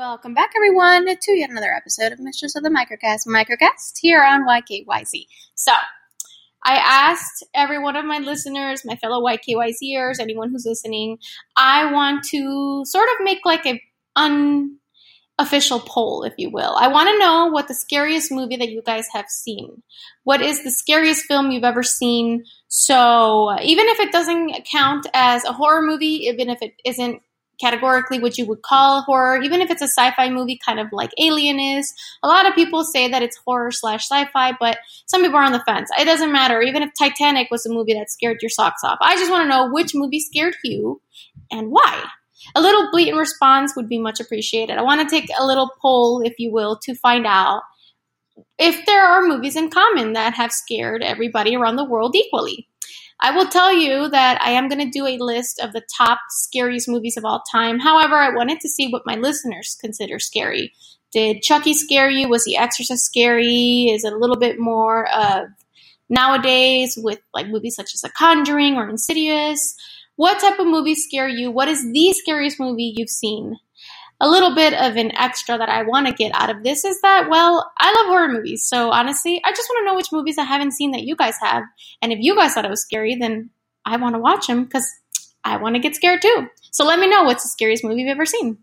Welcome back, everyone, to yet another episode of Mistress of the Microcast Microcast here on YKYZ. So, I asked every one of my listeners, my fellow YKYZers, anyone who's listening, I want to sort of make like a unofficial poll, if you will. I want to know what the scariest movie that you guys have seen. What is the scariest film you've ever seen? So, even if it doesn't count as a horror movie, even if it isn't categorically what you would call horror, even if it's a sci-fi movie, kind of like Alien is. A lot of people say that it's horror slash sci-fi, but some people are on the fence. It doesn't matter. Even if Titanic was a movie that scared your socks off, I just want to know which movie scared you and why. A little bleat blatant response would be much appreciated. I want to take a little poll, if you will, to find out if there are movies in common that have scared everybody around the world equally. I will tell you that I am going to do a list of the top scariest movies of all time. However, I wanted to see what my listeners consider scary. Did Chucky scare you? Was The Exorcist scary? Is it a little bit more of nowadays with like movies such as The Conjuring or Insidious? What type of movies scare you? What is the scariest movie you've seen? A little bit of an extra that I want to get out of this is that, well, I love horror movies. So honestly, I just want to know which movies I haven't seen that you guys have. And if you guys thought it was scary, then I want to watch them because I want to get scared too. So let me know what's the scariest movie you've ever seen.